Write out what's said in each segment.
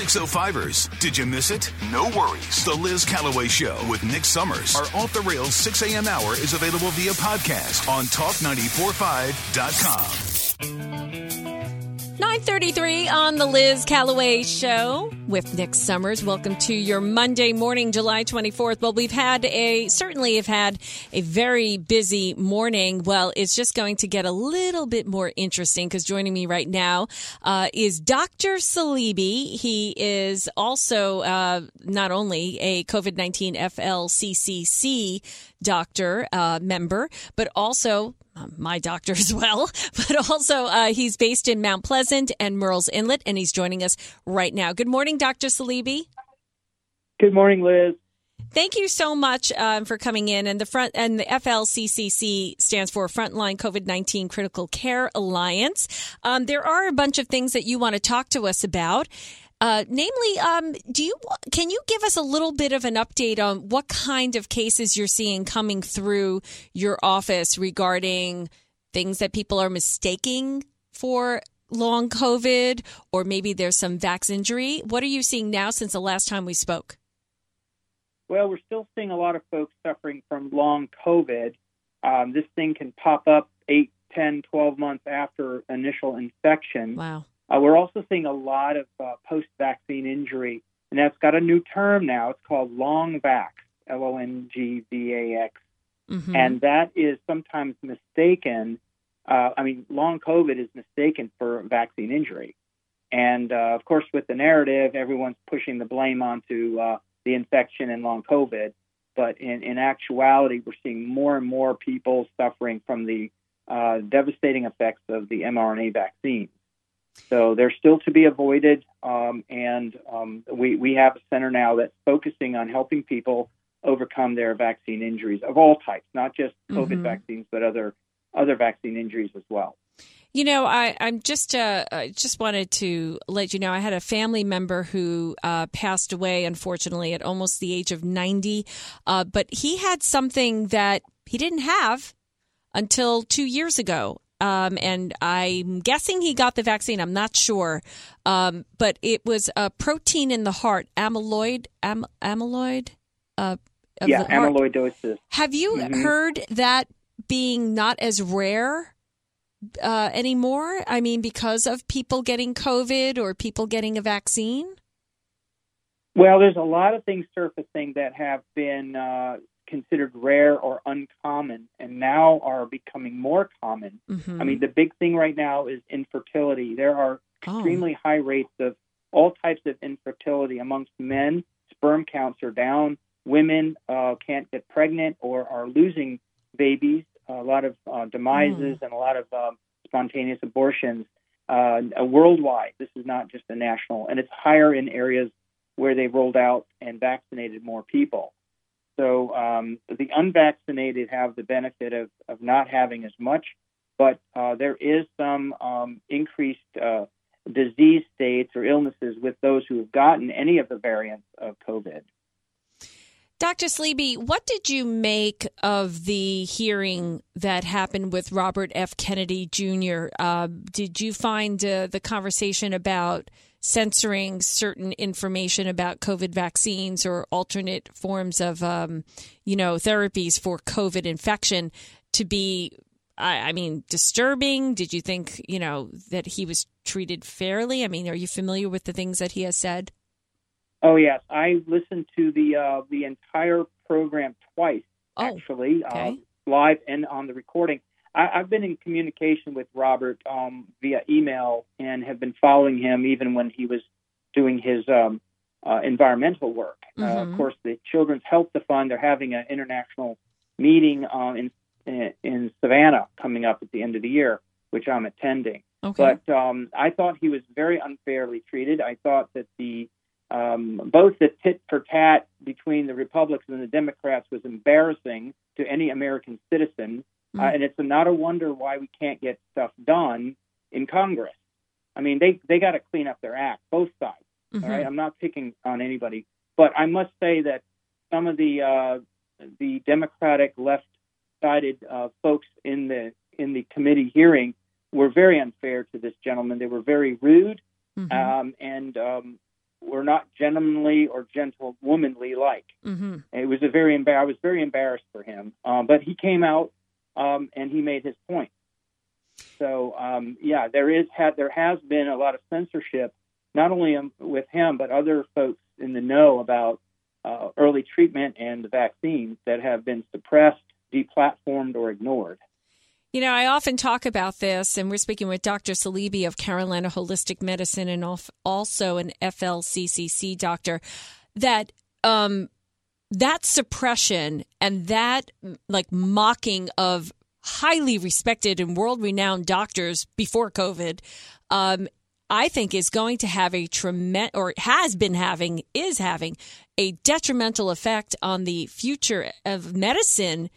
605ers. Did you miss it? No worries. The Liz Callaway Show with Nick Summers. Our off the rails 6 a.m. hour is available via podcast on talk945.com. 933 on the Liz Callaway Show with Nick Summers. Welcome to your Monday morning, July 24th. Well, we've had a, certainly have had a very busy morning. Well, it's just going to get a little bit more interesting because joining me right now uh, is Dr. Saleeby. He is also uh, not only a COVID 19 FLCCC doctor uh, member, but also um, my doctor as well, but also uh, he's based in Mount Pleasant and Murrells Inlet, and he's joining us right now. Good morning, Dr. Saleeby. Good morning, Liz. Thank you so much um, for coming in. And the front and the FLCCC stands for Frontline COVID nineteen Critical Care Alliance. Um, there are a bunch of things that you want to talk to us about. Uh, namely, um, do you can you give us a little bit of an update on what kind of cases you're seeing coming through your office regarding things that people are mistaking for long COVID, or maybe there's some vax injury? What are you seeing now since the last time we spoke? Well, we're still seeing a lot of folks suffering from long COVID. Um, this thing can pop up 8, 10, 12 months after initial infection. Wow. Uh, we're also seeing a lot of uh, post vaccine injury, and that's got a new term now. It's called long vax, L O N G V A X. Mm-hmm. And that is sometimes mistaken. Uh, I mean, long COVID is mistaken for vaccine injury. And uh, of course, with the narrative, everyone's pushing the blame onto uh, the infection and long COVID. But in, in actuality, we're seeing more and more people suffering from the uh, devastating effects of the mRNA vaccine. So they're still to be avoided, um, and um, we we have a center now that's focusing on helping people overcome their vaccine injuries of all types, not just COVID Mhm. vaccines, but other other vaccine injuries as well. You know, I, I'm just uh, I just wanted to let you know I had a family member who uh, passed away, unfortunately, at almost the age of 90. Uh, but he had something that he didn't have until two years ago. Um, and I'm guessing he got the vaccine. I'm not sure. Um, but it was a protein in the heart, amyloid, am, amyloid. Uh, yeah, amyloidosis. Have you Mhm. heard that being not as rare uh, anymore? I mean, because of people getting COVID or people getting a vaccine? Well, there's a lot of things surfacing that have been uh, considered rare or uncommon, and now are becoming more common. Mm-hmm. I mean, the big thing right now is infertility. There are Oh. extremely high rates of all types of infertility amongst men. Sperm counts are down. Women uh, can't get pregnant or are losing babies. a lot of uh, demises and a lot of um, spontaneous abortions uh, uh, worldwide. This is not just a national, and it's higher in areas where they rolled out and vaccinated more people. So um, the unvaccinated have the benefit of, of not having as much, but uh, there is some um, increased uh, disease states or illnesses with those who have gotten any of the variants of COVID. Dr. Saleeby, what did you make of the hearing that happened with Robert F. Kennedy Jr.? Uh, did you find uh, the conversation about censoring certain information about COVID vaccines or alternate forms of, um, you know, therapies for COVID infection to be, I, I mean, disturbing? Did you think, you know, that he was treated fairly? I mean, are you familiar with the things that he has said? Oh yes, I listened to the uh, the entire program twice, Oh, actually, okay. uh, live and on the recording. I, I've been in communication with Robert um, via email and have been following him even when he was doing his um, uh, environmental work. Uh, Mhm. of course, the Children's Health Fund they're having an international meeting uh, in, in in Savannah coming up at the end of the year, which I'm attending. Okay. But um, I thought he was very unfairly treated. I thought that the um, both the tit for tat between the Republicans and the Democrats was embarrassing to any American citizen, uh, Mm. and it's not a wonder why we can't get stuff done in Congress. I mean, they they got to clean up their act, both sides. Mhm. All right, I'm not picking on anybody, but I must say that some of the uh, the Democratic left-sided uh, folks in the in the committee hearing were very unfair to this gentleman. They were very rude, Mhm. um, and um, were not gentlemanly or gentlewomanly like. Mm-hmm. It was a very embar- I was very embarrassed for him, um, but he came out um, and he made his point. So um, yeah, there is had there has been a lot of censorship, not only um, with him but other folks in the know about uh, early treatment and the vaccines that have been suppressed, deplatformed, or ignored. You know, I often talk about this, and we're speaking with Dr. Saleeby of Carolina Holistic Medicine and also an FLCCC doctor, that um, that suppression and that like mocking of highly respected and world renowned doctors before COVID, um, I think is going to have a tremendous, or has been having, is having a detrimental effect on the future of medicine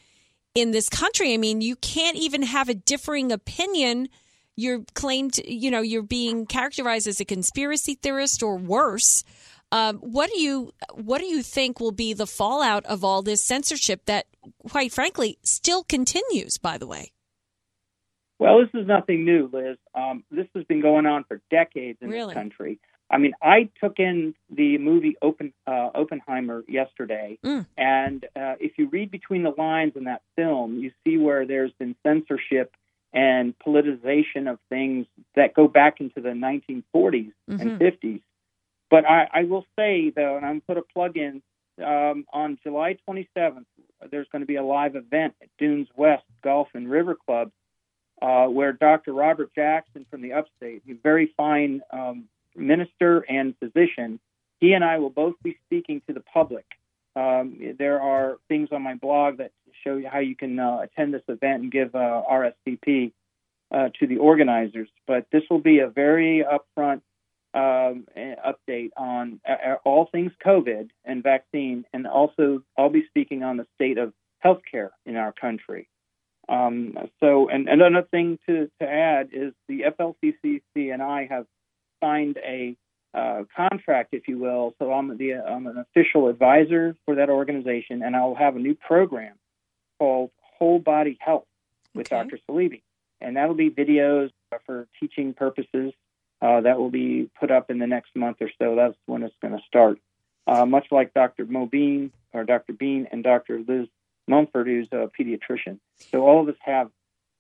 in this country. I mean, you can't even have a differing opinion. You're claimed, you know, you're being characterized as a conspiracy theorist or worse. Um, what do you what do you think will be the fallout of all this censorship that, quite frankly, still continues? By the way. Well, this is nothing new, Liz. Um, this has been going on for decades in really? this country. I mean, I took in the movie Open, uh, Oppenheimer yesterday, mm. and uh, if you read between the lines in that film, you see where there's been censorship and politicization of things that go back into the 1940s mm-hmm. and 50s. But I, I will say, though, and I'm put a plug in um, on July 27th, there's going to be a live event at Dunes West Golf and River Club uh, where Dr. Robert Jackson from the upstate, a very fine um, minister and physician, he and I will both be speaking to the public. Um, there are things on my blog that show you how you can uh, attend this event and give uh, RSVP uh, to the organizers. But this will be a very upfront um, update on uh, all things COVID and vaccine, and also I'll be speaking on the state of healthcare in our country. Um, so, and, and another thing to, to add is the FLCCC and I have signed a uh, contract, if you will. So I'm the I'm an official advisor for that organization, and I'll have a new program called Whole Body Health with Okay. Dr. Saleeby, and that'll be videos for teaching purposes. Uh, that will be put up in the next month or so. That's when it's going to start. Uh, much like Dr. Mobeen or Dr. Been and Dr. Liz Mumper, who's a pediatrician. So all of us have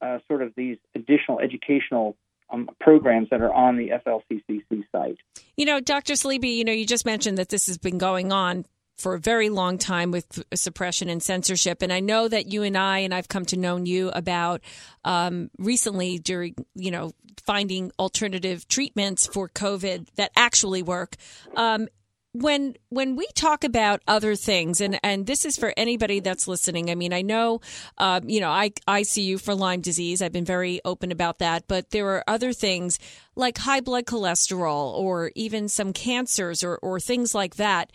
uh, sort of these additional educational um, programs that are on the FLCCC site. You know, Dr. Saleeby, you know, you just mentioned that this has been going on for a very long time with suppression and censorship. And I know that you and I, and I've come to know you about um, recently during, you know, finding alternative treatments for COVID that actually work. Um, when when we talk about other things and and this is for anybody that's listening i mean i know um, you know i i see you for lyme disease i've been very open about that but there are other things like high blood cholesterol or even some cancers or or things like that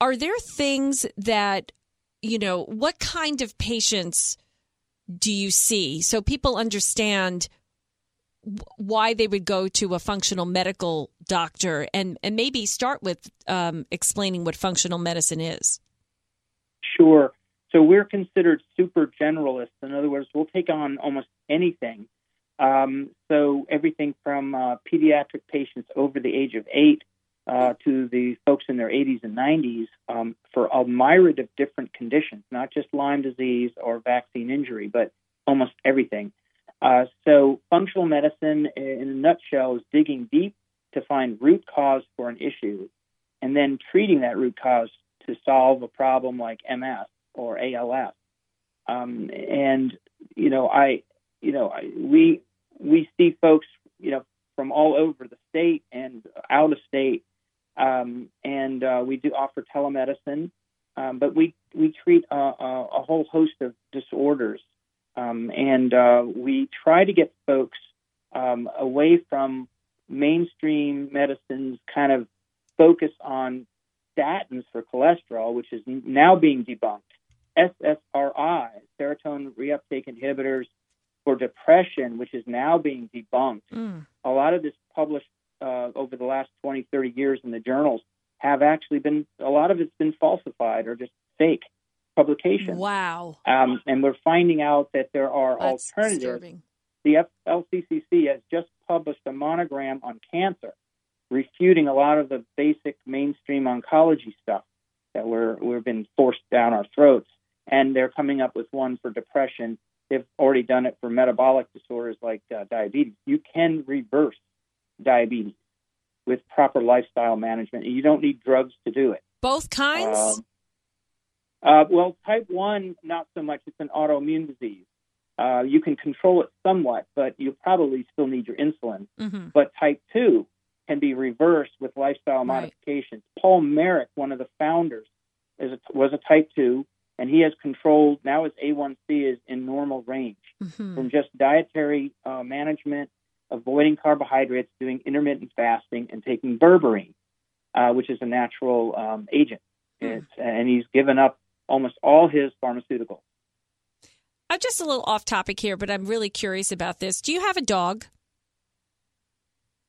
are there things that you know what kind of patients do you see so people understand why they would go to a functional medical doctor and, and maybe start with um, explaining what functional medicine is. Sure. So we're considered super generalists. In other words, we'll take on almost anything. Um, so everything from uh, pediatric patients over the age of eight uh, to the folks in their 80s and 90s um, for a myriad of different conditions, not just Lyme disease or vaccine injury, but almost everything. Uh, so, functional medicine, in a nutshell, is digging deep to find root cause for an issue, and then treating that root cause to solve a problem like MS or ALS. Um, and you know, I, you know, I, we we see folks, you know, from all over the state and out of state, um, and uh, we do offer telemedicine, um, but we we treat a, a, a whole host of disorders. Um, and uh, we try to get folks um, away from mainstream medicine's kind of focus on statins for cholesterol, which is now being debunked. SSRI, serotonin reuptake inhibitors for depression, which is now being debunked. Mm. A lot of this published uh, over the last 20, 30 years in the journals have actually been, a lot of it's been falsified or just fake publications. Wow. Um, and we're finding out that there are That's alternatives. disturbing. The FLCCC has just published a monogram on cancer, refuting a lot of the basic mainstream oncology stuff that we're we've been forced down our throats. And they're coming up with one for depression. They've already done it for metabolic disorders like uh, diabetes. You can reverse diabetes with proper lifestyle management. You don't need drugs to do it. Both kinds? Uh, uh, well, type 1, not so much. It's an autoimmune disease. Uh, you can control it somewhat, but you probably still need your insulin. Mm-hmm. But type 2 can be reversed with lifestyle right. modifications. Paul Marik, one of the founders, a, was a type 2, and he has controlled, now his A1C is in normal range mm-hmm. from just dietary uh, management, avoiding carbohydrates, doing intermittent fasting, and taking berberine, uh, which is a natural um, agent. Mm. and he's given up almost all his pharmaceuticals. I'm just a little off topic here, but I'm really curious about this. Do you have a dog?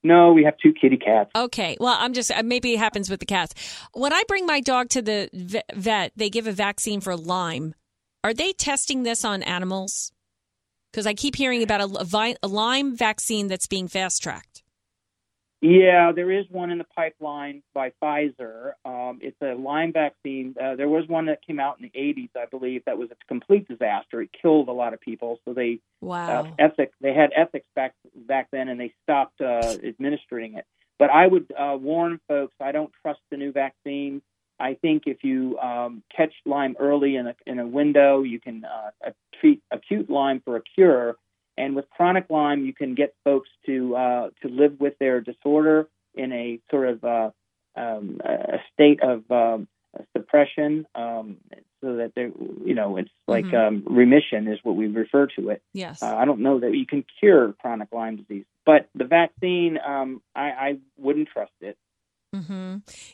No, we have two kitty cats. Okay. Well, I'm just, uh, maybe it happens with the cats. When I bring my dog to the vet, they give a vaccine for Lyme. Are they testing this on animals? Because I keep hearing about a, a Lyme vaccine that's being fast tracked. Yeah, there is one in the pipeline by Pfizer. Um, it's a Lyme vaccine. Uh, there was one that came out in the 80s, I believe, that was a complete disaster. It killed a lot of people. So they uh, wow. uh, ethics they had ethics back back then, and they stopped uh, administering it. But I would uh, warn folks: I don't trust the new vaccine. I think if you um, catch Lyme early in a in a window, you can uh, treat acute Lyme for a cure and with chronic Lyme, you can get folks to uh, to live with their disorder in a sort of uh, um, a state of um, suppression, um, so that they, you know, it's like mm-hmm. um, remission is what we refer to it. Yes. Uh, I don't know that you can cure chronic Lyme disease, but the vaccine, um, I, I wouldn't trust it.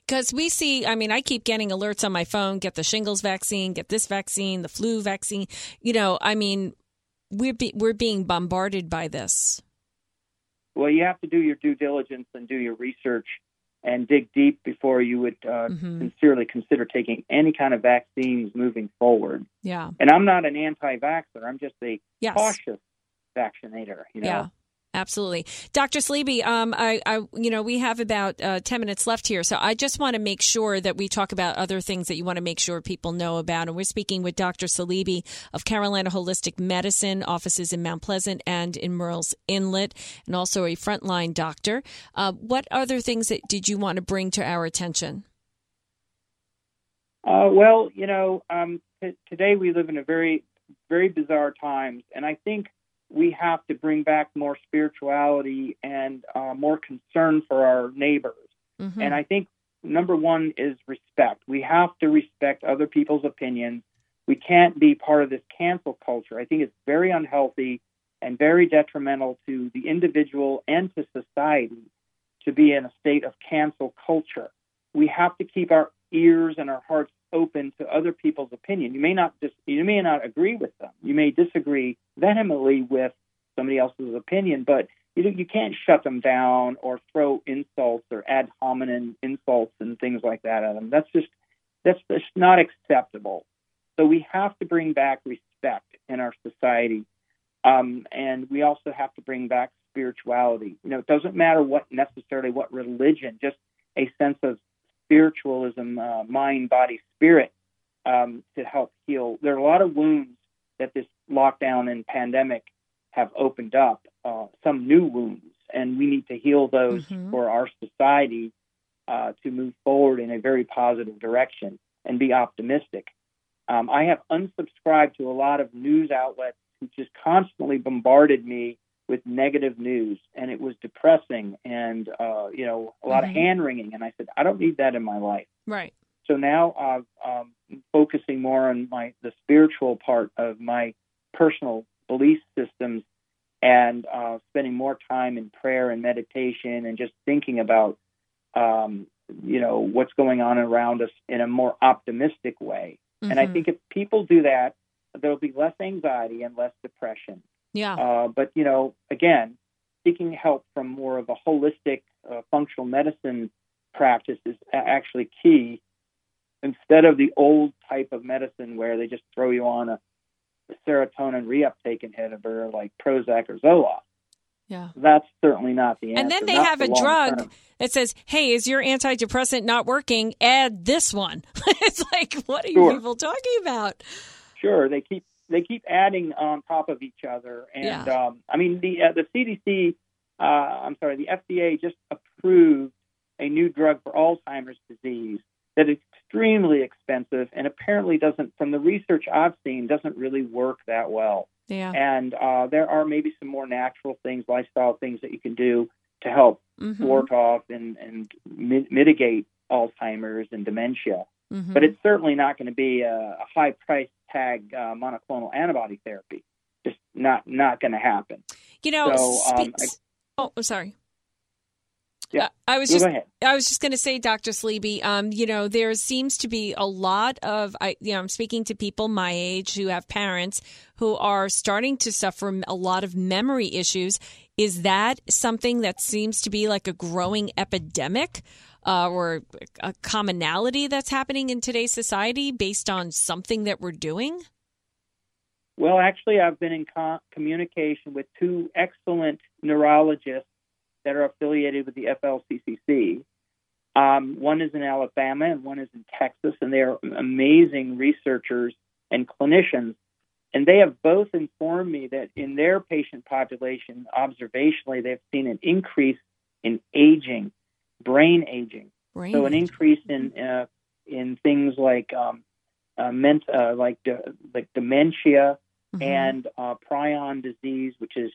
Because mm-hmm. we see, I mean, I keep getting alerts on my phone get the shingles vaccine, get this vaccine, the flu vaccine. You know, I mean, we're be, we're being bombarded by this. Well, you have to do your due diligence and do your research and dig deep before you would uh, mm-hmm. sincerely consider taking any kind of vaccines moving forward. Yeah. And I'm not an anti-vaxxer. I'm just a yes. cautious vaccinator. You know? Yeah. Absolutely, Dr. Saleeby. Um, I, I, you know, we have about uh, ten minutes left here, so I just want to make sure that we talk about other things that you want to make sure people know about. And we're speaking with Dr. Saleeby of Carolina Holistic Medicine offices in Mount Pleasant and in Murrells Inlet, and also a frontline doctor. Uh, what other things that did you want to bring to our attention? Uh, well, you know, um, t- today we live in a very, very bizarre times, and I think we have to bring back more spirituality and uh, more concern for our neighbors. Mm-hmm. And I think number one is respect. We have to respect other people's opinions. We can't be part of this cancel culture. I think it's very unhealthy and very detrimental to the individual and to society to be in a state of cancel culture. We have to keep our ears and our hearts open to other people's opinion. You may not dis- you may not agree with them. You may disagree vehemently with somebody else's opinion, but you you can't shut them down or throw insults or ad hominem insults and things like that at them. That's just that's just not acceptable. So we have to bring back respect in our society, um, and we also have to bring back spirituality. You know, it doesn't matter what necessarily what religion, just a sense of spiritualism, uh, mind, body, spirit, um, to help heal. There are a lot of wounds that this lockdown and pandemic have opened up, uh, some new wounds, and we need to heal those mm-hmm. for our society uh, to move forward in a very positive direction and be optimistic. Um, I have unsubscribed to a lot of news outlets who just constantly bombarded me with negative news, and it was depressing and uh, you know a lot mm-hmm. of hand wringing. And I said, I don't need that in my life. Right. So now I'm um, focusing more on my the spiritual part of my personal belief systems and uh, spending more time in prayer and meditation and just thinking about um, you know what's going on around us in a more optimistic way. Mm-hmm. And I mm-hmm. think if people do that, there'll be less anxiety and less depression. Yeah. Uh, but you know, again, seeking help from more of a holistic uh, functional medicine practice is actually key. Instead of the old type of medicine where they just throw you on a serotonin reuptake inhibitor like Prozac or Zoloft. Yeah. That's certainly not the answer. And then they not have a drug term. that says, "Hey, is your antidepressant not working? Add this one." it's like, what are Sure. you people talking about? Sure, they keep they keep adding on top of each other, and Yeah. um, I mean the uh, the CDC, uh, I'm sorry, the FDA just approved a new drug for Alzheimer's disease that is extremely expensive and apparently doesn't, from the research I've seen, doesn't really work that well. Yeah. And uh, there are maybe some more natural things, lifestyle things that you can do to help Mhm. ward off and and mi- mitigate Alzheimer's and dementia Mhm. but it's certainly not going to be a, a high price tag uh, monoclonal antibody therapy. Just not not going to happen. you know, so, um, spe- oh, I'm sorry. Yeah. I was just. I was just going to say, Dr. Saleeby, um, you know, there seems to be a lot of, I, you know, I'm speaking to people my age who have parents who are starting to suffer a lot of memory issues. Is that something that seems to be like a growing epidemic uh, or a commonality that's happening in today's society based on something that we're doing? Well, actually, I've been in co- communication with two excellent neurologists that are affiliated with the FLCCC. Um, one is in Alabama and one is in Texas, and they are amazing researchers and clinicians. And they have both informed me that in their patient population, observationally, they've seen an increase in aging, brain aging. Brain So an increase in uh, in things like um, uh, ment- uh, like de- like dementia Mhm. and uh, prion disease, which is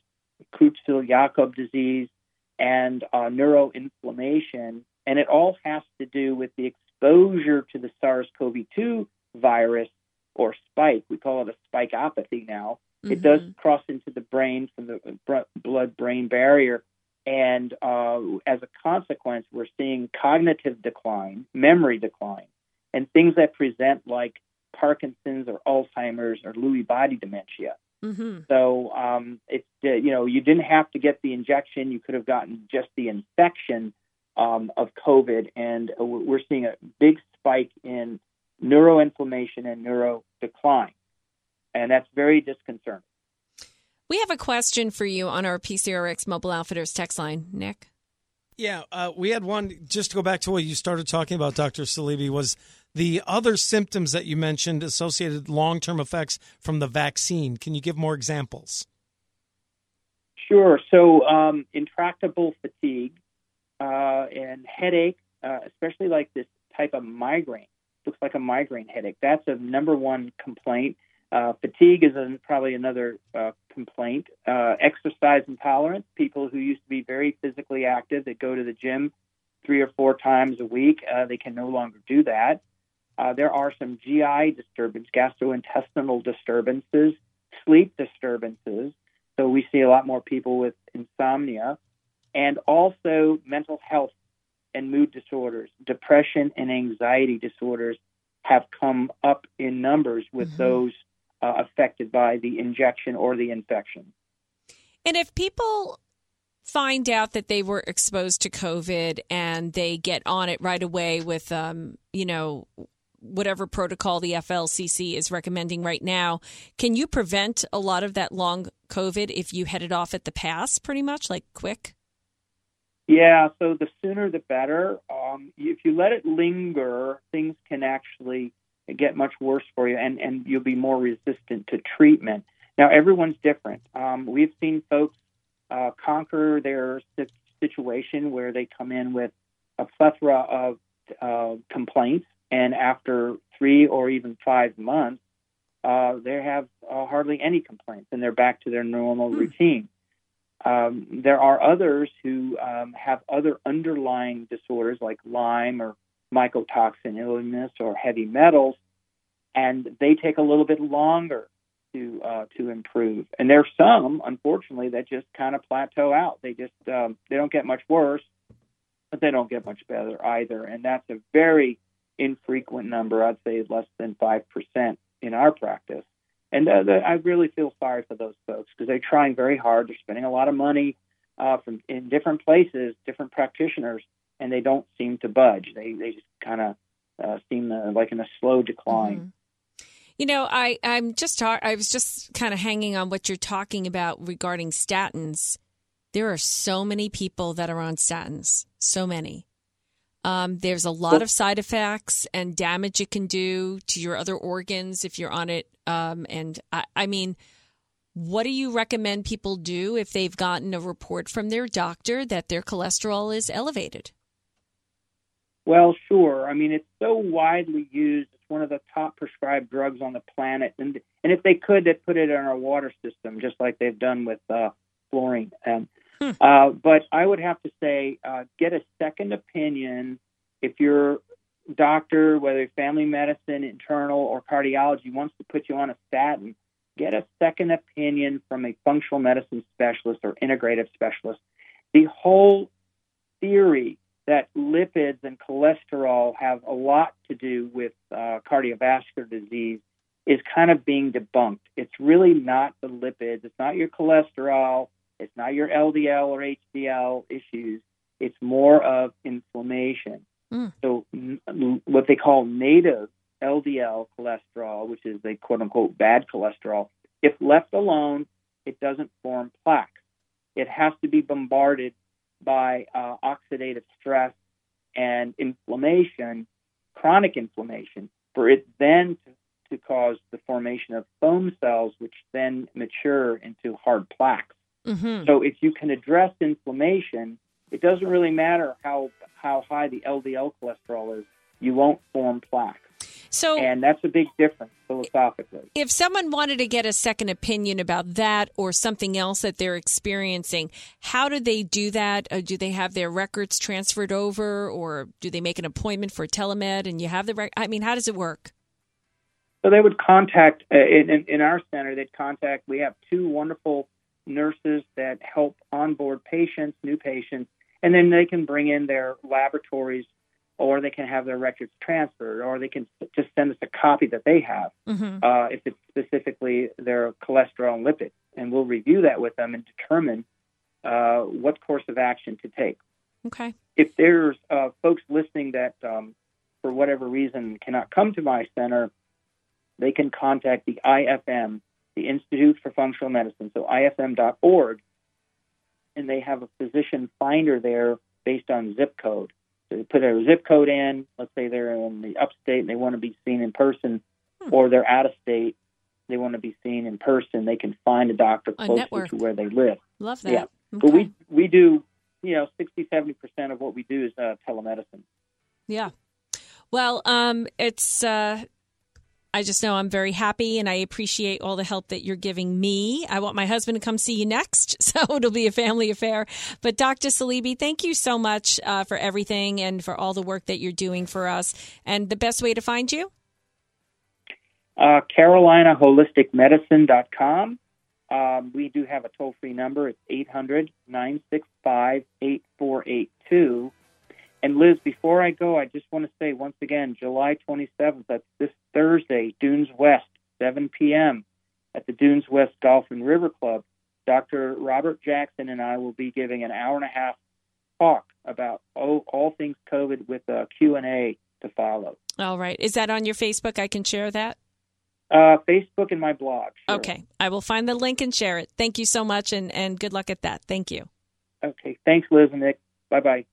Creutzfeldt-Jakob disease, and uh, neuroinflammation, and it all has to do with the exposure to the SARS-CoV-2 virus or spike. We call it a spikeopathy now. It does cross into the brain from the blood-brain barrier, and uh, as a consequence, we're seeing cognitive decline, memory decline, and things that present like Parkinson's or Alzheimer's or Lewy body dementia. Mhm. So um, it's uh, you know you didn't have to get the injection; you could have gotten just the infection um, of COVID, and uh, we're seeing a big spike in neuroinflammation and neuro decline, and that's very disconcerting. We have a question for you on our PCRX Mobile Outfitters text line, Nick. Yeah, uh, we had one. Just to go back to what you started talking about, Dr. Saleeby, was the other symptoms that you mentioned associated long term effects from the vaccine. Can you give more examples? Sure. So um, intractable fatigue uh, and headache, uh, especially like this type of migraine, looks like a migraine headache. That's a number one complaint. Uh, fatigue is a, probably another uh, complaint. Uh, exercise intolerance, people who used to be very physically active that go to the gym three or four times a week, uh, they can no longer do that. Uh, there are some GI disturbances, gastrointestinal disturbances, sleep disturbances. So we see a lot more people with insomnia and also mental health and mood disorders, depression and anxiety disorders have come up in numbers with Mhm. those uh, affected by the injection or the infection. And if people find out that they were exposed to COVID and they get on it right away with, um, you know, whatever protocol the FLCC is recommending right now, can you prevent a lot of that long COVID if you head it off at the pass, pretty much, like quick? Yeah, so the sooner the better. Um, if you let it linger, things can actually get much worse for you, and, and you'll be more resistant to treatment. Now, everyone's different. Um, we've seen folks uh, conquer their situation where they come in with a plethora of uh, complaints, and after three or even five months, uh, they have uh, hardly any complaints, and they're back to their normal routine. Um, there are others who um, have other underlying disorders like Lyme or mycotoxin illness or heavy metals, and they take a little bit longer to uh, to improve. And there's some, unfortunately, that just kind of plateau out. They just um, they don't get much worse, but they don't get much better either. And that's a very infrequent number. I'd say less than five percent in our practice. And uh, the, I really feel sorry for those folks because they're trying very hard. They're spending a lot of money uh, from in different places, different practitioners, and they don't seem to budge. They they just kind of uh, seem uh, like in a slow decline. Mhm. You know, I I'm just I was just kind of hanging on what you're talking about regarding statins. There are so many people that are on statins. So many. Um, there's a lot of side effects and damage it can do to your other organs if you're on it. Um, and I, I mean, what do you recommend people do if they've gotten a report from their doctor that their cholesterol is elevated? Well, sure. I mean, it's so widely used. It's one of the top prescribed drugs on the planet, and and if they could, they'd put it in our water system, just like they've done with uh, fluorine. Hmm. uh, but I would have to say, uh, get a second opinion if your doctor, whether family medicine, internal, or cardiology, wants to put you on a statin. Get a second opinion from a functional medicine specialist or integrative specialist. The whole theory that lipids and cholesterol have a lot to do with uh, cardiovascular disease is kind of being debunked. It's really not the lipids, it's not your cholesterol, it's not your LDL or HDL issues. It's more of inflammation. Mm. So, n- what they call native LDL cholesterol, which is the quote unquote bad cholesterol, if left alone, it doesn't form plaques. It has to be bombarded by uh, oxidative stress and inflammation, chronic inflammation, for it then to, to cause the formation of foam cells, which then mature into hard plaques. Mm-hmm. So if you can address inflammation, it doesn't really matter how how high the LDL cholesterol is, you won't form plaques. So, and that's a big difference philosophically. If someone wanted to get a second opinion about that or something else that they're experiencing, how do they do that? Uh, do they have their records transferred over, or do they make an appointment for telemed and you have the? Rec- I mean, how does it work? So they would contact uh, in, in our center. They'd contact. We have two wonderful nurses that help onboard patients, new patients, and then they can bring in their laboratories or they can have their records transferred, or they can just send us a copy that they have mm-hmm. uh, if it's specifically their cholesterol and lipids, and we'll review that with them and determine uh, what course of action to take. Okay. If there's uh, folks listening that, um, for whatever reason, cannot come to my center, they can contact the IFM, the Institute for Functional Medicine, so ifm.org, and they have a physician finder there based on zip code. So they put a zip code in. Let's say they're in the upstate and they want to be seen in person, hmm. or they're out of state. They want to be seen in person. They can find a doctor closer to where they live. Love that. Yeah, okay. but we we do you know 60 70 percent of what we do is uh, telemedicine. Yeah. Well, um, it's uh, I just know I'm very happy and I appreciate all the help that you're giving me. I want my husband to come see you next, so it'll be a family affair. But Dr. Saleeby, thank you so much uh, for everything and for all the work that you're doing for us. And the best way to find you? Uh, CarolinaHolisticMedicine.com. Um, we do have a toll free number. It's 800 965 8482. And Liz, before I go, I just want to say once again, July 27th, that's this Thursday, Dunes West, 7 p.m. at the Dunes West Golf and River Club. Dr. Robert Jackson and I will be giving an hour and a half talk about all, all things COVID with a Q&A to follow. All right. Is that on your Facebook? I can share that? Uh, Facebook and my blog. Sure. Okay. I will find the link and share it. Thank you so much, and, and good luck at that. Thank you. Okay. Thanks, Liz and Nick. Bye bye.